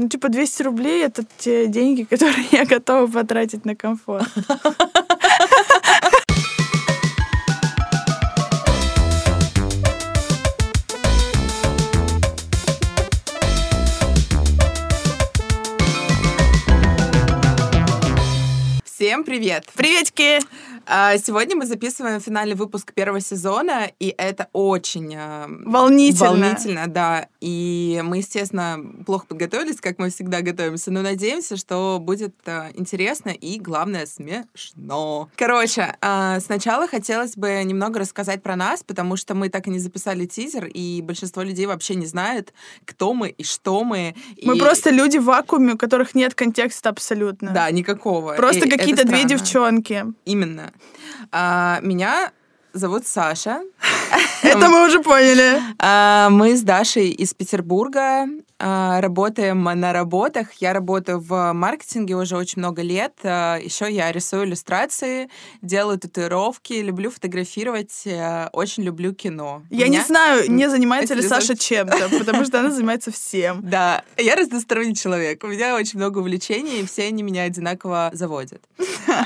Ну, типа 200 рублей — это те деньги, которые я готова потратить на комфорт. Всем привет! Приветики! А, сегодня мы записываем финальный выпуск первого сезона, и это очень а, волнительно. Волнительно, да. И мы, естественно, плохо подготовились, как мы всегда готовимся, но надеемся, что будет а, интересно и, главное, смешно. Короче, сначала хотелось бы немного рассказать про нас, потому что мы так и не записали тизер, и большинство людей вообще не знают, кто мы и что мы. Мы и... просто люди в вакууме, у которых нет контекста абсолютно. Да, никакого. Просто какие-то две девчонки. Именно. А, меня зовут Саша. Это мы уже поняли. А, мы с Дашей из Петербурга. А, работаем на работах. Я работаю в маркетинге уже очень много лет. А, Еще я рисую иллюстрации, делаю татуировки, люблю фотографировать, э, очень люблю кино. Я не знаю, не занимается ли Саша чем-то, потому что она занимается всем. Да, я разносторонний человек. У меня очень много увлечений, и все они меня одинаково заводят.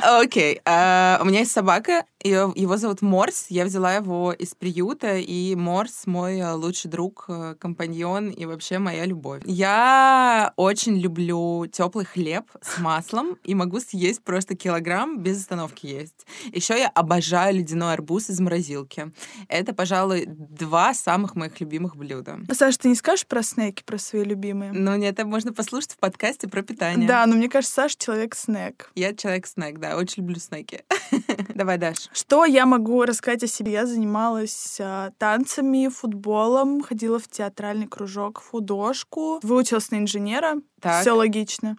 Окей, у меня есть собака, его зовут Морс. Я взяла его из приюта, и Морс мой э, лучший друг, э, компаньон и вообще моя любовь любовь. Я очень люблю теплый хлеб с маслом и могу съесть просто килограмм без остановки есть. Еще я обожаю ледяной арбуз из морозилки. Это, пожалуй, два самых моих любимых блюда. Саша, ты не скажешь про снеки, про свои любимые? Ну, нет, это можно послушать в подкасте про питание. Да, но мне кажется, Саша человек-снэк. Я человек-снэк, да, очень люблю снеки. Давай, Даш. Что я могу рассказать о себе? Я занималась а, танцами, футболом, ходила в театральный кружок, художку, выучилась на инженера, все логично.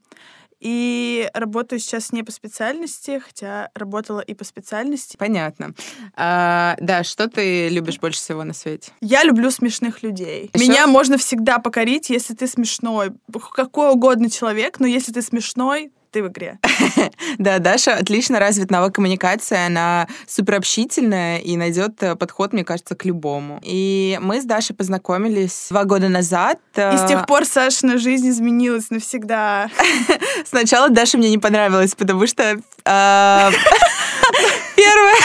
И работаю сейчас не по специальности, хотя работала и по специальности. Понятно. А, да, что ты любишь больше всего на свете? Я люблю смешных людей. Еще? Меня можно всегда покорить, если ты смешной. Какой угодно человек, но если ты смешной, ты в игре. Да, Даша отлично развит навык коммуникации, она супер общительная и найдет э, подход, мне кажется, к любому. И мы с Дашей познакомились два года назад. И с тех э, пор Сашина жизнь изменилась навсегда. Сначала Даша мне не понравилась, потому что э, Первое,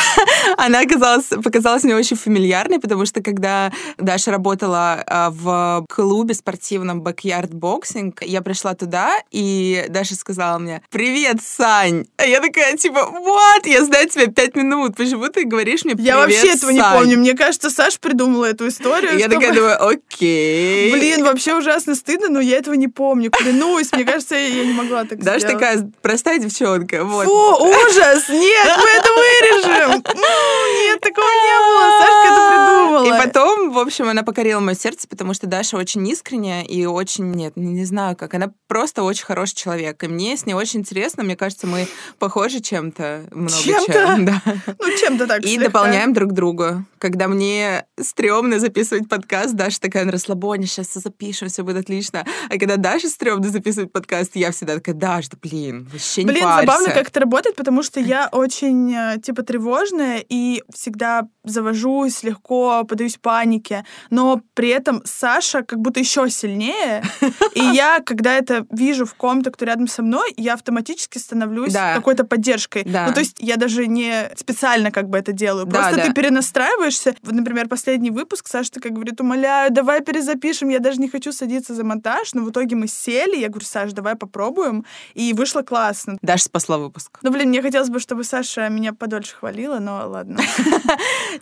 она оказалась, показалась мне очень фамильярной, потому что когда Даша работала а, в клубе спортивном Backyard Boxing, я пришла туда, и Даша сказала мне, «Привет, Сань!» А я такая, типа, вот, я знаю тебя пять минут, почему ты говоришь мне «Привет, Я вообще этого Сань? не помню. Мне кажется, Саша придумала эту историю. Я такая думаю, окей. Блин, вообще ужасно стыдно, но я этого не помню. Клянусь, мне кажется, я не могла так Даша такая простая девчонка. Вот. Фу, ужас! Нет, мы это вырежем! Нет, такого не было. Сашка это придумала. И потом, в общем, она покорила мое сердце, потому что Даша очень искренняя и очень, нет, не знаю как, она просто очень хороший человек. И мне с ней очень интересно. Мне кажется, мы похожи чем-то много чем. Чем, да. Ну, чем-то так И дополняем друг друга. Когда мне стрёмно записывать подкаст, Даша такая на расслабоне, сейчас все запишем, все будет отлично. А когда Даша стрёмно записывать подкаст, я всегда такая, Даша, да блин, вообще не Блин, парься. забавно, как это работает, потому что я очень, э, типа, тревожная и всегда завожусь легко, подаюсь панике, но при этом Саша как будто еще сильнее, и я, когда это вижу в ком-то, кто рядом со мной, я автоматически становлюсь да. какой-то поддержкой. Да. Ну, то есть я даже не специально как бы это делаю, просто да, ты перенастраиваешься. Вот, например, последний выпуск Саша такая говорит, умоляю, давай перезапишем, я даже не хочу садиться за монтаж, но в итоге мы сели, я говорю, Саш, давай попробуем, и вышло классно. Даша спасла выпуск. Ну, блин, мне хотелось бы, чтобы Саша меня подольше хвалила, но ладно.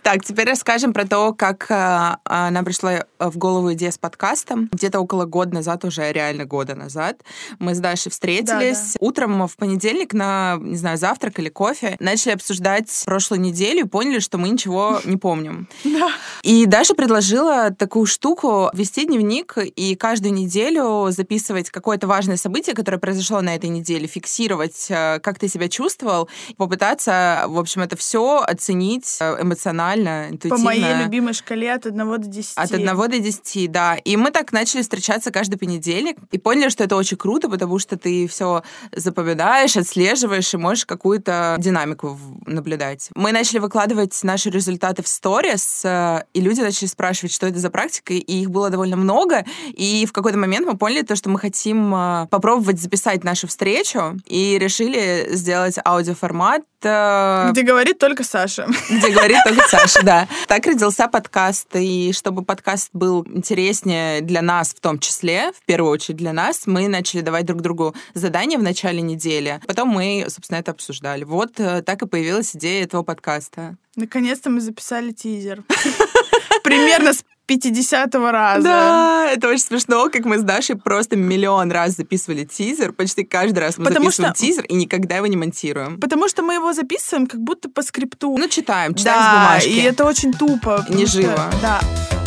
Так, теперь расскажем про то, как э, э, нам пришла в голову идея с подкастом. Где-то около года назад, уже реально года назад, мы с Дашей встретились. Утром в понедельник на, не знаю, завтрак или кофе начали обсуждать прошлую неделю и поняли, что мы ничего не помним. И Даша предложила такую штуку вести дневник и каждую неделю записывать какое-то важное событие, которое произошло на этой неделе, фиксировать, э, как ты себя почувствовал, попытаться, в общем, это все оценить э, эмоционально, интуитивно. По моей любимой шкале от 1 до 10. От 1 до 10, да. И мы так начали встречаться каждый понедельник и поняли, что это очень круто, потому что ты все запоминаешь, отслеживаешь и можешь какую-то динамику наблюдать. Мы начали выкладывать наши результаты в сторис, э, и люди начали спрашивать, что это за практика, и их было довольно много. И в какой-то момент мы поняли то, что мы хотим э, попробовать записать нашу встречу, и решили сделать аудиоформат. Э, где говорит только Саша. Где говорит только Саша, да. Так родился подкаст, и чтобы подкаст был интереснее для нас в том числе, в первую очередь для нас, мы начали давать друг другу задания в начале недели. Потом мы, собственно, это обсуждали. Вот так и появилась идея этого подкаста. Наконец-то мы записали тизер. Примерно с 50 раза. Да, это очень смешно, как мы с Дашей просто миллион раз записывали тизер. Почти каждый раз мы Потому записываем что... тизер и никогда его не монтируем. Потому что мы его записываем как будто по скрипту. Ну, читаем, читаем да, с бумажки. и это очень тупо. Не живо. Что, да.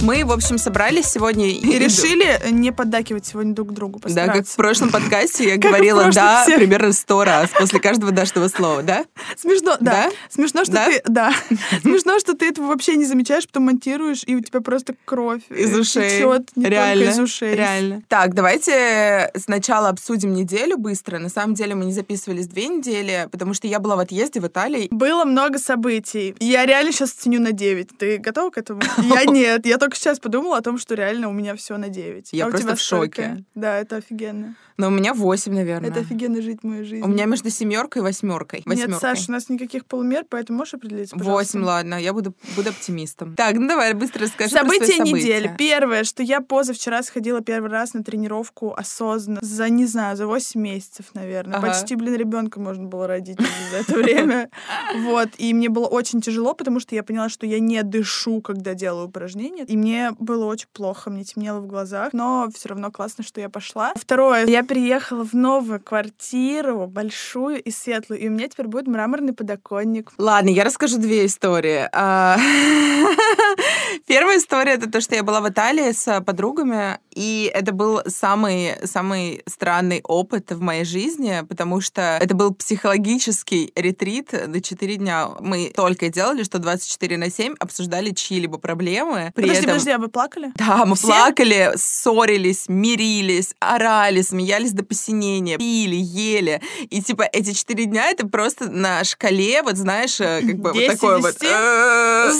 Мы, в общем, собрались сегодня и, и решили не поддакивать сегодня друг другу. Да, как в прошлом подкасте я говорила «да» примерно сто раз после каждого дашного слова, да? Смешно, да. Смешно, что ты... Да. Смешно, что ты этого вообще не замечаешь, потом монтируешь, и у тебя просто кровь из ушей. Течет не Реально. только из ушей. Реально. Так, давайте сначала обсудим неделю быстро. На самом деле мы не записывались две недели, потому что я была в отъезде в Италии. Было много событий. Я реально сейчас ценю на 9. Ты готова к этому? Я нет. Я только сейчас подумала о том, что реально у меня все на 9. Я а просто в шоке. Сколько? Да, это офигенно. Но у меня 8, наверное. Это офигенно жить мою жизнь. У меня между семеркой и восьмеркой. Нет, Саша, у нас никаких полумер, поэтому можешь определить, пожалуйста? 8, ладно, я буду, буду оптимистом. Так, ну давай быстро расскажи события про свои события. недели. Первое, что я позавчера сходила первый раз на тренировку осознанно за, не знаю, за 8 месяцев, наверное. Ага. Почти, блин, ребенка можно было родить за это время. Вот. И мне было очень тяжело, потому что я поняла, что я не дышу, когда делаю упражнения. И мне было очень плохо, мне темнело в глазах, но все равно классно, что я пошла. Второе, я приехала в новую квартиру, большую и светлую, и у меня теперь будет мраморный подоконник. Ладно, я расскажу две истории. А, первая история — это то, что я была в Италии с подругами, и это был самый, самый странный опыт в моей жизни, потому что это был психологический ретрит на 4 дня. Мы только делали, что 24 на 7 обсуждали чьи-либо проблемы. При подожди, этом... подожди, а вы плакали? Да, мы Все? плакали, ссорились, мирились, орали, смеялись до посинения, пили, ели. И типа эти четыре дня это просто на шкале, вот знаешь, э, как бы вот такое вот, э,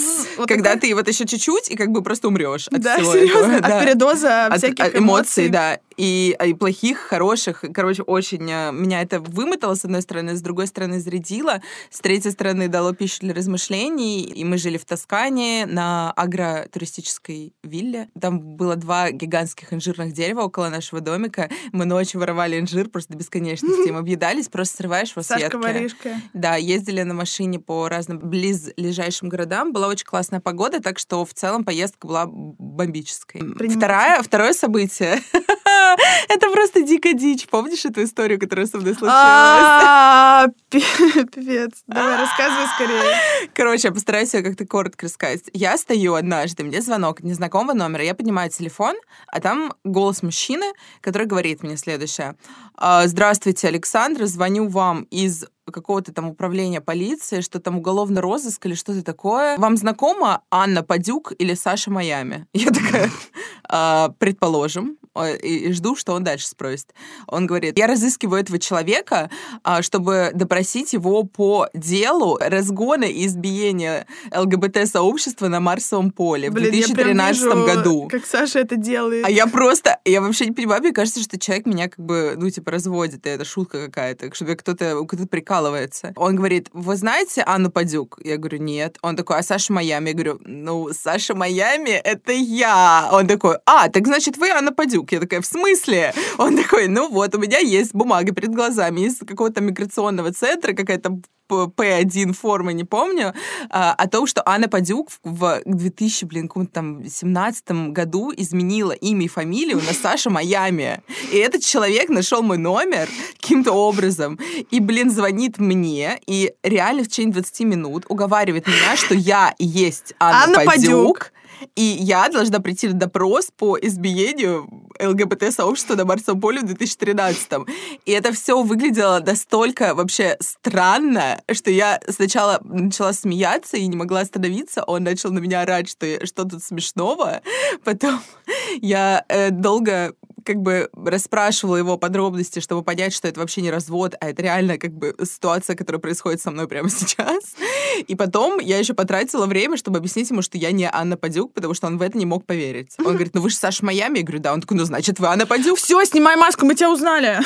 когда ты вот еще чуть-чуть и как бы просто умрешь от всего этого. От передоза всяких эмоций. да и, и плохих, хороших. Короче, очень э, меня это вымотало, с одной стороны, с другой стороны, зарядило, с третьей стороны, дало пищу для размышлений. И мы жили в Тоскане на агротуристической вилле. Там было два гигантских инжирных дерева около нашего домика. Мы ночью воровали инжир просто до бесконечности. Им объедались, просто срываешь его с ветки. Да, ездили на машине по разным близлежащим городам. Была очень классная погода, так что в целом поездка была бомбической. Второе, второе событие Это просто дико дичь. Помнишь эту историю, которая со мной случилась? А, пипец. Давай, рассказывай скорее. Короче, я постараюсь ее как-то коротко рассказать. Я стою однажды, мне звонок незнакомого номера, я поднимаю телефон, а там голос мужчины, который говорит мне следующее. «А, Здравствуйте, Александр, звоню вам из какого-то там управления полиции, что там уголовный розыск или что-то такое. Вам знакома Анна Падюк или Саша Майами? Я такая, «А, предположим и жду, что он дальше спросит. Он говорит, я разыскиваю этого человека, а, чтобы допросить его по делу разгона и избиения ЛГБТ-сообщества на Марсовом поле Блин, в 2013 я вижу, году. как Саша это делает. А я просто, я вообще не понимаю, мне кажется, что человек меня как бы, ну, типа, разводит, и это шутка какая-то, чтобы кто-то кто прикалывается. Он говорит, вы знаете Анну Падюк? Я говорю, нет. Он такой, а Саша Майами? Я говорю, ну, Саша Майами — это я. Он такой, а, так значит, вы Анна Падюк? Я такая, в смысле? Он такой, ну вот, у меня есть бумага перед глазами из какого-то миграционного центра, какая-то П1 формы, не помню, а, о том, что Анна Падюк в 2000, блин, там 17 году изменила имя и фамилию на Саша Майами. И этот человек нашел мой номер каким-то образом. И, блин, звонит мне и реально в течение 20 минут уговаривает меня, что я есть Анна, Анна Падюк. Падюк и я должна прийти на допрос по избиению ЛГБТ-сообщества на Марсовом поле в 2013 И это все выглядело настолько вообще странно, что я сначала начала смеяться и не могла остановиться. Он начал на меня орать, что, что тут смешного. Потом я э, долго как бы расспрашивала его подробности, чтобы понять, что это вообще не развод, а это реально как бы ситуация, которая происходит со мной прямо сейчас. И потом я еще потратила время, чтобы объяснить ему, что я не Анна Падюк, потому что он в это не мог поверить. Он говорит, ну вы же Саша Майами. Я говорю, да. Он такой, ну значит, вы Анна Падюк. Все, снимай маску, мы тебя узнали.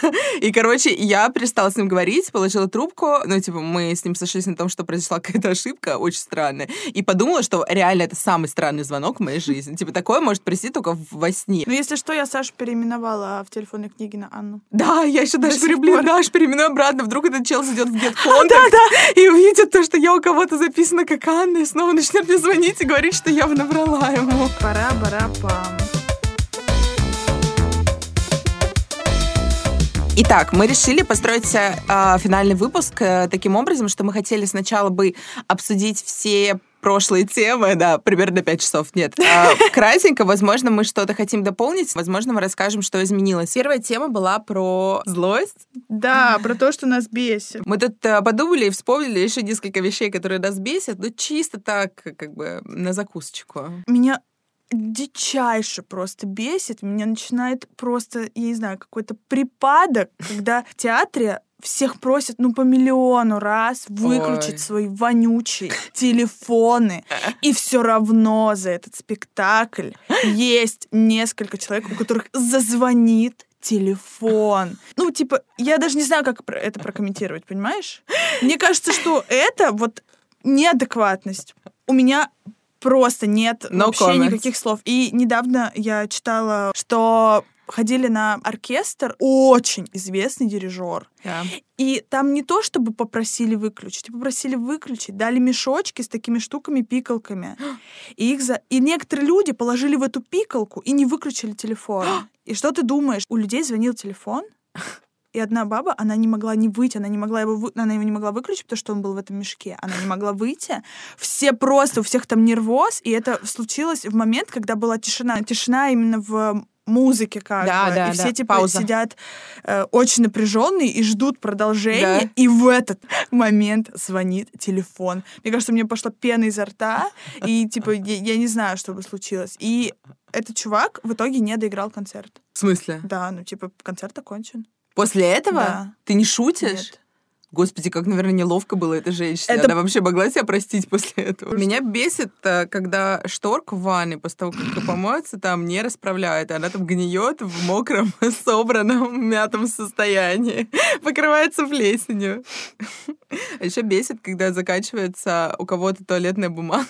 И, короче, я перестала с ним говорить, положила трубку. Ну, типа, мы с ним сошлись на том, что произошла какая-то ошибка очень странная. И подумала, что реально это самый странный звонок в моей жизни. Типа, такое может прийти только во сне. Ну, если что, я Сашу переименовала в телефонной книге на Анну. Да, я еще даже говорю, блин, Даш, переименуй обратно. Вдруг этот чел зайдет в GetContact и увидит то, что я у кого-то записана как Анна, и снова начнет мне звонить и говорить, что я набрала ему. Пора-бара-пам. Итак, мы решили построить э, финальный выпуск э, таким образом, что мы хотели сначала бы обсудить все прошлые темы, да, примерно 5 часов. Нет. А, кратенько, возможно, мы что-то хотим дополнить, возможно, мы расскажем, что изменилось. Первая тема была про злость. Да, про то, что нас бесит. Мы тут а, подумали и вспомнили еще несколько вещей, которые нас бесят, ну, чисто так, как бы, на закусочку. Меня дичайше просто бесит. Меня начинает просто, я не знаю, какой-то припадок, когда в театре всех просят, ну, по миллиону раз выключить Ой. свои вонючие телефоны. И все равно за этот спектакль есть несколько человек, у которых зазвонит телефон. Ну, типа, я даже не знаю, как это прокомментировать, понимаешь? Мне кажется, что это вот неадекватность. У меня просто нет no вообще comments. никаких слов. И недавно я читала, что ходили на оркестр очень известный дирижер. Yeah. И там не то, чтобы попросили выключить, попросили выключить, дали мешочки с такими штуками, пикалками. И, их за... и некоторые люди положили в эту пикалку и не выключили телефон. и что ты думаешь? У людей звонил телефон, и одна баба, она не могла не выйти, она не могла его, вы... она его не могла выключить, потому что он был в этом мешке. Она не могла выйти. Все просто, у всех там нервоз, и это случилось в момент, когда была тишина. Тишина именно в музыке как да, бы. Да, и все да. типа Пауза. сидят э, очень напряженные и ждут продолжения. Да. И в этот момент звонит телефон. Мне кажется, мне пошла пена изо рта, и типа я, я не знаю, что бы случилось. И этот чувак в итоге не доиграл концерт. В смысле? Да, ну типа концерт окончен. После этого? Да. Ты не шутишь? Нет. Господи, как, наверное, неловко было этой женщине. Это... Она вообще могла себя простить после этого? Меня бесит, э, когда шторка в ванной после того, как помоется, там не расправляет. Она там гниет в мокром, собранном, мятом состоянии. Покрывается плесенью. А еще бесит, когда заканчивается у кого-то туалетная бумага.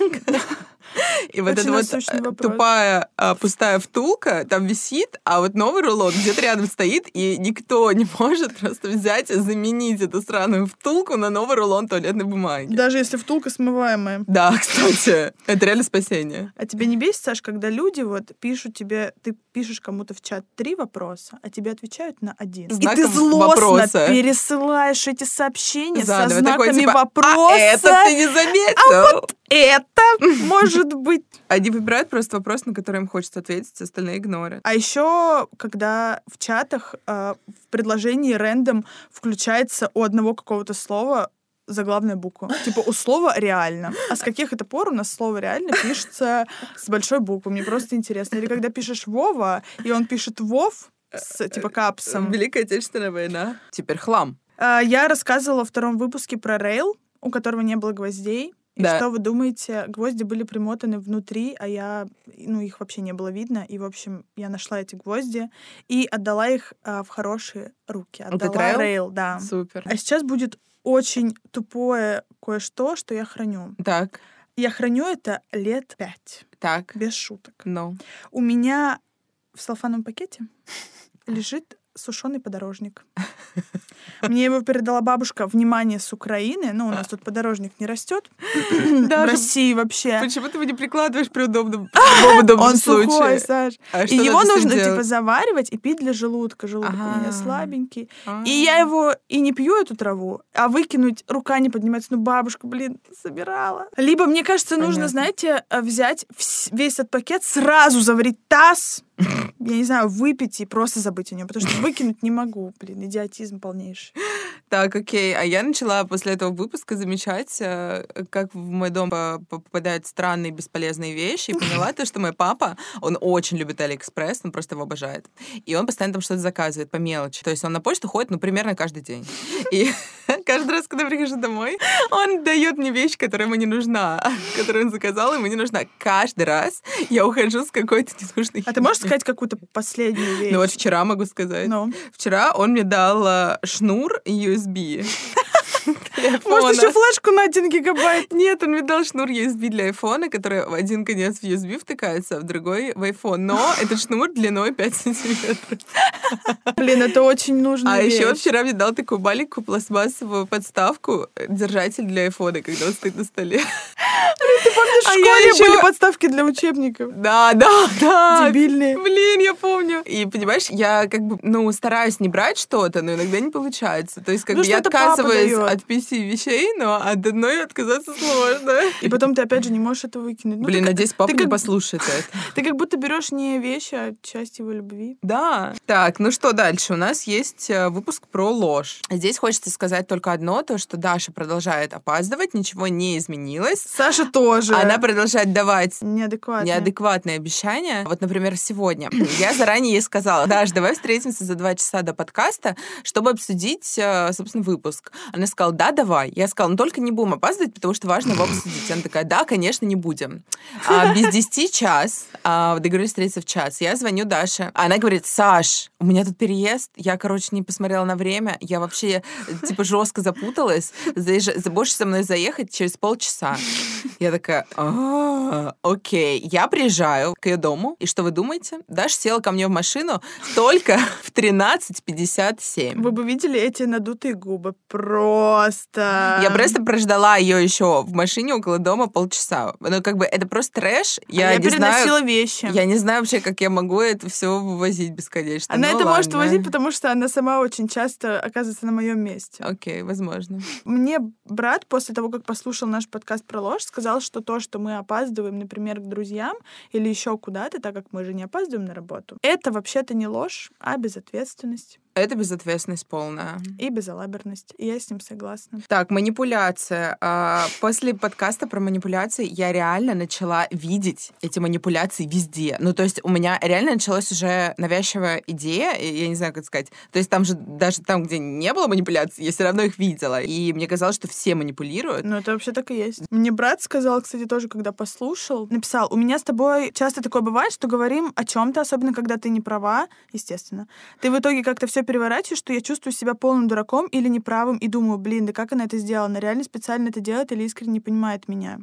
И вот эта вот э, тупая а, пустая втулка там висит, а вот новый рулон где-то рядом стоит, и никто не может просто взять и заменить эту сраную втулку на новый рулон туалетной бумаги. Даже если втулка смываемая. Да, кстати, это реально спасение. А тебе не бесит, Саш, когда люди вот пишут тебе, ты пишешь кому-то в чат три вопроса, а тебе отвечают на один. Знаком и ты злостно вопроса. пересылаешь эти сообщения Заново. со знаками такой, типа, вопроса. А это ты не заметил? А вот это может быть. Они выбирают просто вопрос, на который им хочется ответить, остальные игнорят. А еще, когда в чатах э, в предложении рендом включается у одного какого-то слова заглавная буква. Типа у слова реально. А с каких это пор у нас слово реально пишется с большой буквы? Мне просто интересно. Или когда пишешь Вова, и он пишет Вов с типа капсом. Великая Отечественная война. Теперь хлам. А, я рассказывала во втором выпуске про рейл, у которого не было гвоздей. И да. что вы думаете, гвозди были примотаны внутри, а я, ну, их вообще не было видно. И, в общем, я нашла эти гвозди и отдала их а, в хорошие руки. Отдала Это рейл? рейл, да. Супер. А сейчас будет очень тупое кое-что, что я храню. Так. Я храню это лет пять. Так. Без шуток. Ну. No. У меня в салфановом пакете лежит сушеный подорожник. Мне его передала бабушка, внимание, с Украины. Ну, у нас тут подорожник не растет. В России вообще. Почему ты его не прикладываешь при удобном, удобном Он сухой, случае? Саш. А И его нужно, типа, заваривать и пить для желудка. Желудок у меня Ага. слабенький. А. И я его и не пью, эту траву, а выкинуть рука не поднимается. Ну, бабушка, блин, собирала. Либо, мне кажется, нужно, знаете, э, взять весь этот пакет, сразу заварить таз, я не знаю, выпить и просто забыть о нем, потому что выкинуть не могу. Блин, идиотизм полнейший. Так, окей. А я начала после этого выпуска замечать, э, как в мой дом по- попадают странные бесполезные вещи, и поняла то, что мой папа, он очень любит Алиэкспресс, он просто его обожает. И он постоянно там что-то заказывает по мелочи. То есть он на почту ходит, ну, примерно каждый день. И каждый раз, когда прихожу домой, он дает мне вещь, которая ему не нужна, которую он заказал, ему не нужна. Каждый раз я ухожу с какой-то ненужной А ты можешь сказать какую-то последнюю вещь? Ну вот вчера могу сказать. Ну. Вчера он мне дал э, шнур USB. Может, еще флешку на 1 гигабайт? Нет, он мне дал шнур USB для айфона, который в один конец в USB втыкается, а в другой в iPhone. Но этот шнур длиной 5 сантиметров. Блин, это очень нужно. А еще вчера мне дал такую маленькую пластмассовую подставку, держатель для айфона, когда он стоит на столе. Ты помнишь, в А я школе ещё- были подставки для учебников? Да, да, да. Дебильные. Блин, я помню. И понимаешь, я как бы, ну, стараюсь не брать что-то, но иногда не получается. То есть, как Ну, бы я отказываюсь от PC вещей, но от одной отказаться сложно. И потом ты опять же не можешь это выкинуть. Ну, Блин, ты, надеюсь, папа ты не как- послушает это. ты как будто берешь не вещи, а часть его любви. Да. Так, ну что дальше? У нас есть э, выпуск про ложь. Здесь хочется сказать только одно, то, что Даша продолжает опаздывать, ничего не изменилось. Саша тоже. Она продолжает давать неадекватная. неадекватные обещания. Вот, например, сегодня я заранее ей сказала, Даш, давай встретимся за два часа до подкаста, чтобы обсудить, э, собственно, выпуск. Она сказала, да, давай. Я сказала, ну только не будем опаздывать, потому что важно его обсудить. Она такая, да, конечно, не будем. А без 10 час, а, договорились встретиться в час, я звоню Даше. Она говорит, Саш, у меня тут переезд, я, короче, не посмотрела на время, я вообще, типа, жестко запуталась, можешь со мной заехать через полчаса. Я такая, «А, окей. Я приезжаю к ее дому, и что вы думаете? Даша села ко мне в машину только в 13.57. Вы бы видели эти надутые губы. Просто. Я просто прождала ее еще в машине около дома полчаса. Ну, как бы это просто трэш. А Я, я не переносила знаю. вещи. Я не знаю вообще, как я могу это все вывозить бесконечно. Она Ну, это может ладно. возить, потому что она сама очень часто оказывается на моем месте. Окей, возможно. Мне брат после того, как послушал наш подкаст про ложь, сказал, что то, что мы опаздываем, например, к друзьям или еще куда-то, так как мы же не опаздываем на работу, это вообще-то не ложь, а безответственность Это безответственность полная. и безалаберность. Я с ним согласна. Так, манипуляция. А, После подкаста про манипуляции я реально начала видеть эти манипуляции везде. Ну, то есть у меня реально началась уже навязчивая идея, я не знаю, как сказать. То есть там же, даже там, где не было манипуляций, я все равно их видела. И мне казалось, что все манипулируют. Ну, это вообще так и есть. Мне брат сказал, кстати, тоже, когда послушал, написал, у меня с тобой часто такое бывает, что говорим о чем-то, особенно когда ты не права, естественно. Ты в итоге как-то все переворачиваешь, что я чувствую себя полным дураком или неправым, и думаю, блин, да как она это сделала? Она реально специально это делает или искренне не понимает меня?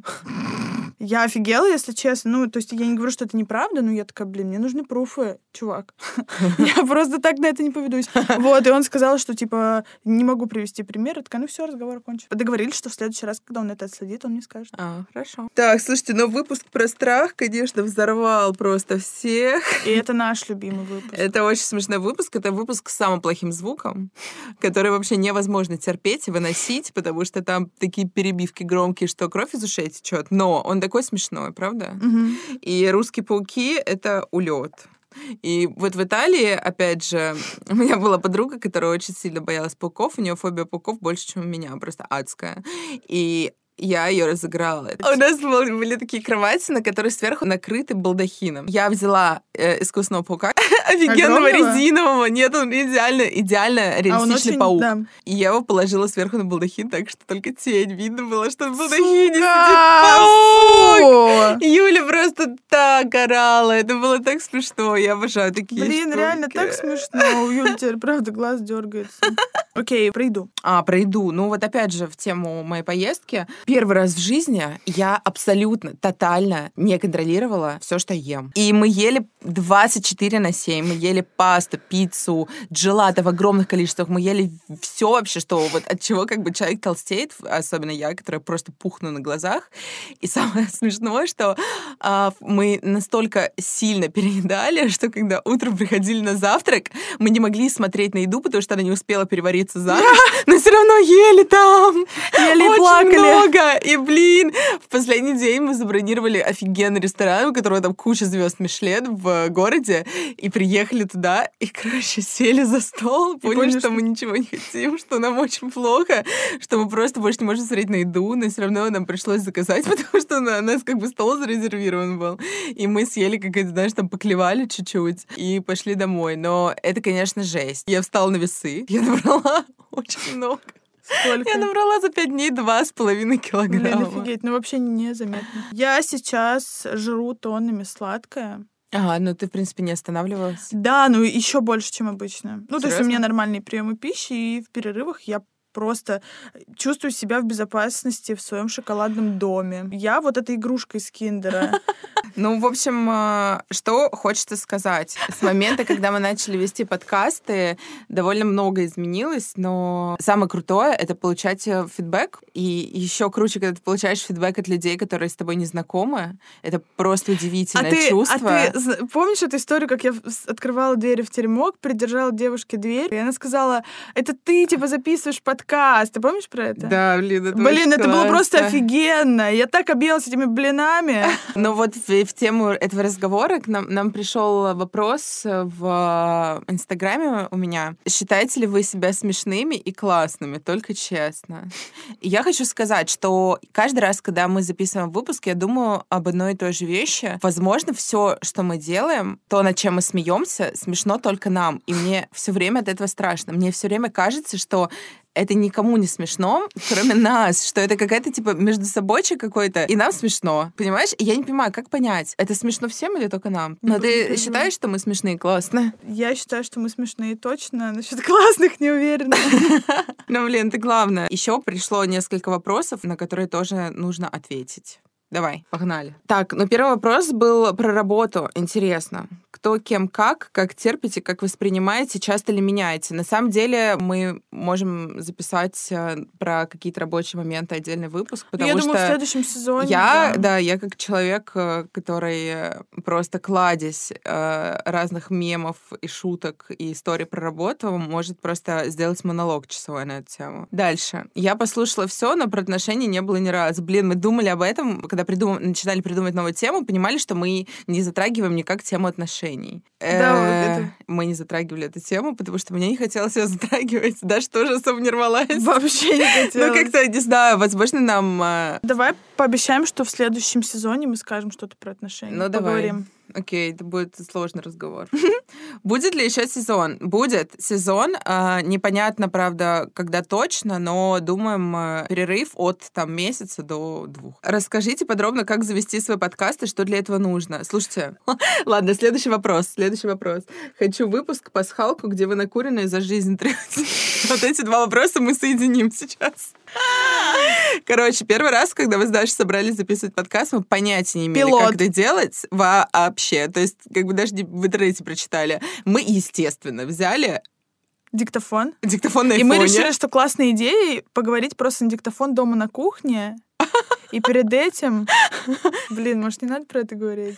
Я офигела, если честно. Ну, то есть я не говорю, что это неправда, но я такая, блин, мне нужны пруфы, чувак. Я просто так на это не поведусь. Вот, и он сказал, что, типа, не могу привести пример. Я такая, ну все, разговор окончен. Договорились, что в следующий раз, когда он это отследит, он мне скажет. А, хорошо. Так, слушайте, ну выпуск про страх, конечно, взорвал просто всех. И это наш любимый выпуск. Это очень смешной выпуск. Это выпуск с самым плохим звуком, который вообще невозможно терпеть и выносить, потому что там такие перебивки громкие, что кровь из ушей течет. Но он такой смешной, правда? Мгм. И русские пауки — это улет. И вот в Италии, опять же, у меня была подруга, которая очень сильно боялась пауков. У нее фобия пауков больше, чем у меня, просто адская. И я ее разыграла. У нас был- были такие кровати, на которые сверху накрыты балдахином. Я взяла э, искусственного паука, офигенного Огромного? резинового. Нет, он идеально, идеально А реалистичный очень- паук. да. И я его положила сверху на балдахин, так что только тень видно было, что в балдахине сидит паук. Юля просто так орала. Это было так смешно. Я обожаю такие Блин, штуки. реально так смешно. У Юли теперь, правда, глаз дергается. Окей, про еду. А, про еду. Ну вот опять же в тему моей поездки. Первый раз в жизни я абсолютно, тотально не контролировала все, что ем. И мы ели 24 на 7. Мы ели пасту, пиццу, джелато в огромных количествах. Мы ели все вообще, что вот от чего как бы человек толстеет, особенно я, которая просто пухну на глазах. И самое смешное, что а, мы настолько сильно переедали, что когда утром приходили на завтрак, мы не могли смотреть на еду, потому что она не успела перевариться за ночь, но все равно ели там. Ели и плакали. много. И, блин, в последний день мы забронировали офигенный ресторан, у которого там куча звезд Мишлен в городе, и приехали туда, и, короче, сели за стол, поняли, поняли, что что- мы ничего не хотим, что нам очень плохо, что мы просто больше не можем смотреть на еду, но все равно нам пришлось заказать, потому что на нас как бы стол зарезервирован был. И мы съели, как это, знаешь, там поклевали чуть-чуть и пошли домой. Но это, конечно, жесть. Я встала на весы, я набрала очень много. Сколько? Я набрала за пять дней два с половиной Блин, килограмма. офигеть, ну вообще незаметно. Я сейчас жру тоннами сладкое. А, ну ты, в принципе, не останавливалась. Да, ну еще больше, чем обычно. Ну, то есть у меня нормальные приемы пищи, и в перерывах я просто чувствую себя в безопасности в своем шоколадном доме. Я вот эта игрушка из киндера. Ну, в общем, э, что хочется сказать. С момента, когда мы начали вести подкасты, довольно много изменилось, но самое крутое — это получать э, фидбэк. И еще круче, когда ты получаешь фидбэк от людей, которые с тобой не знакомы. Это просто А удивительное ты, а чувство. ты зна- помнишь эту историю, как я открывала двери в теремок, придержала девушке дверь, и она сказала, это ты, типа, записываешь подкаст. Ты помнишь про это? Да, блин, это Блин, это было просто офигенно. Я так объелась этими блинами. Ну вот в, в тему этого разговора к нам, нам пришел вопрос в Инстаграме у меня. Считаете ли вы себя смешными и классными? Только честно. И я хочу сказать, что каждый раз, когда мы записываем выпуск, я думаю об одной и той же вещи. Возможно, все, что мы делаем, то, над чем мы смеемся, смешно только нам. И мне все время от этого страшно. Мне все время кажется, что это никому не смешно, кроме нас, что это какая-то типа между собойчик какой-то, и нам смешно, понимаешь? И я не понимаю, как понять, это смешно всем или только нам? Но Не ты считаешь, что мы смешные, классно? Я считаю, что мы смешные точно. Насчет классных не уверена. Ну, блин, это главное. Еще пришло несколько вопросов, на которые тоже нужно ответить. Давай, погнали. Так, ну первый вопрос был про работу. Интересно. Кто, кем, как, как терпите, как воспринимаете, часто ли меняете? На самом деле мы можем записать э, про какие-то рабочие моменты отдельный выпуск, потому Я что думаю, в следующем сезоне. я, да. да, я как человек, э, который э, просто кладезь разных мемов и шуток и историй про работу, может просто сделать монолог часовой на эту тему. Дальше. Я послушала все, но про отношения не было ни разу. Блин, мы думали об этом, когда придум... начинали придумывать новую тему, понимали, что мы не затрагиваем никак тему отношений. Да, вот Э, это. Мы не затрагивали эту тему, потому что мне не хотелось ее затрагивать. Даже тоже особо не рвалась. Вообще не Ну, хотелось. как-то, не знаю, возможно, нам э, Давай пообещаем, что в следующем сезоне мы скажем что-то про отношения. Ну, давай. Поговорим. Окей, это будет сложный разговор. Будет ли еще сезон? Будет сезон. а, Непонятно, правда, когда точно, но думаем э, перерыв от там месяца до двух. Расскажите подробно, как завести свой подкаст и что для этого нужно. Слушайте, ладно, следующий вопрос. Следующий вопрос. Хочу выпуск пасхалку, где вы накуренные за жизнь трете. Вот эти два вопроса мы соединим сейчас. Короче, первый раз, когда мы с Дашей собрались записывать подкаст, мы понятия не имели, Пилот. как это делать вообще. То есть, как бы даже в интернете прочитали. Мы, естественно, взяли Диктофон. диктофон на И мы решили, что классная идея поговорить просто на диктофон дома на кухне. И перед этим... Блин, может, не надо про это говорить?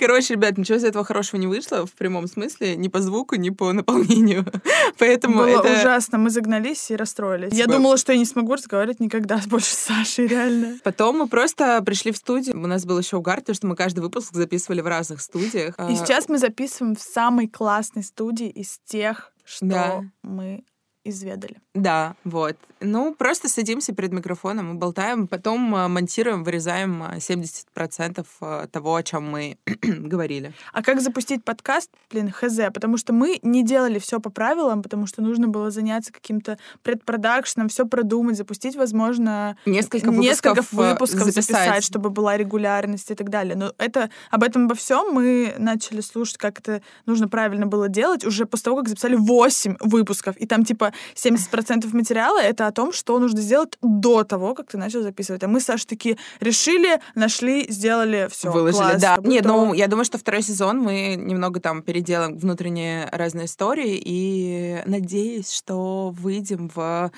Короче, ребят, ничего из этого хорошего не вышло в прямом смысле, ни по звуку, ни по наполнению. Поэтому Было это... ужасно. Мы загнались и расстроились. Я Типа- думала, что я не смогу разговаривать никогда больше с Сашей, реально. Потом мы просто пришли в студию. У нас был еще угар, потому что мы каждый выпуск записывали в разных студиях. И А, сейчас мы записываем в самой классной студии из тех, что Да. мы изведали. Да, вот. Ну, просто садимся перед микрофоном и болтаем, потом а, монтируем, вырезаем а, 70% а, того, о чем мы говорили. А как запустить подкаст? Блин, хз. Потому что мы не делали все по правилам, потому что нужно было заняться каким-то предпродакшеном, все продумать, запустить, возможно, Несколько выпусков, несколько выпусков записать. чтобы была регулярность и так далее. Но это об этом обо всем мы начали слушать, как это нужно правильно было делать уже после того, как записали 8 выпусков. И там типа типа 70% материала это о том, что нужно сделать до того, как ты начал записывать. А мы, Саша, такие решили, нашли, сделали, все. Выложили, класс, да. Нет, будто- ну, я думаю, что второй сезон мы немного там переделаем внутренние разные истории и надеюсь, что выйдем в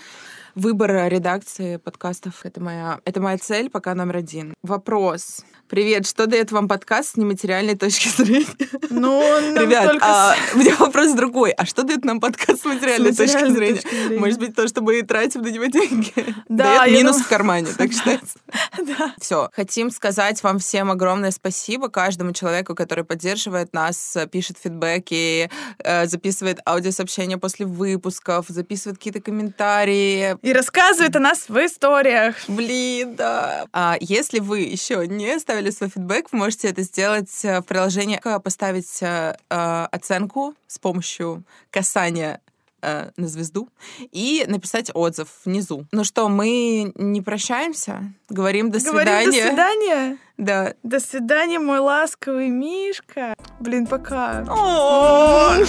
выбор редакции подкастов. Это моя, это моя цель пока номер один. Вопрос. Привет, что дает вам подкаст с нематериальной точки зрения? Ну, Ребят, только а, у меня вопрос другой. А что дает нам подкаст с материальной, с материальной точки зрения? точки зрения. Может быть, то, что мы тратим на него деньги. Да, Дает минус думаю- в кармане, так считается. Да. Все. Хотим сказать вам всем огромное спасибо каждому человеку, который поддерживает нас, пишет фидбэки, э, записывает аудиосообщения после выпусков, записывает какие-то комментарии. И рассказывает о нас в историях. Блин, да. А если вы еще не оставили свой фидбэк, вы можете это сделать э, в приложении, поставить э, э, оценку с помощью касания э, на звезду и написать отзыв внизу. Ну что, мы не прощаемся, говорим до Говорим свидания. до свидания. Да. До свидания, мой ласковый Мишка. Блин, пока. О,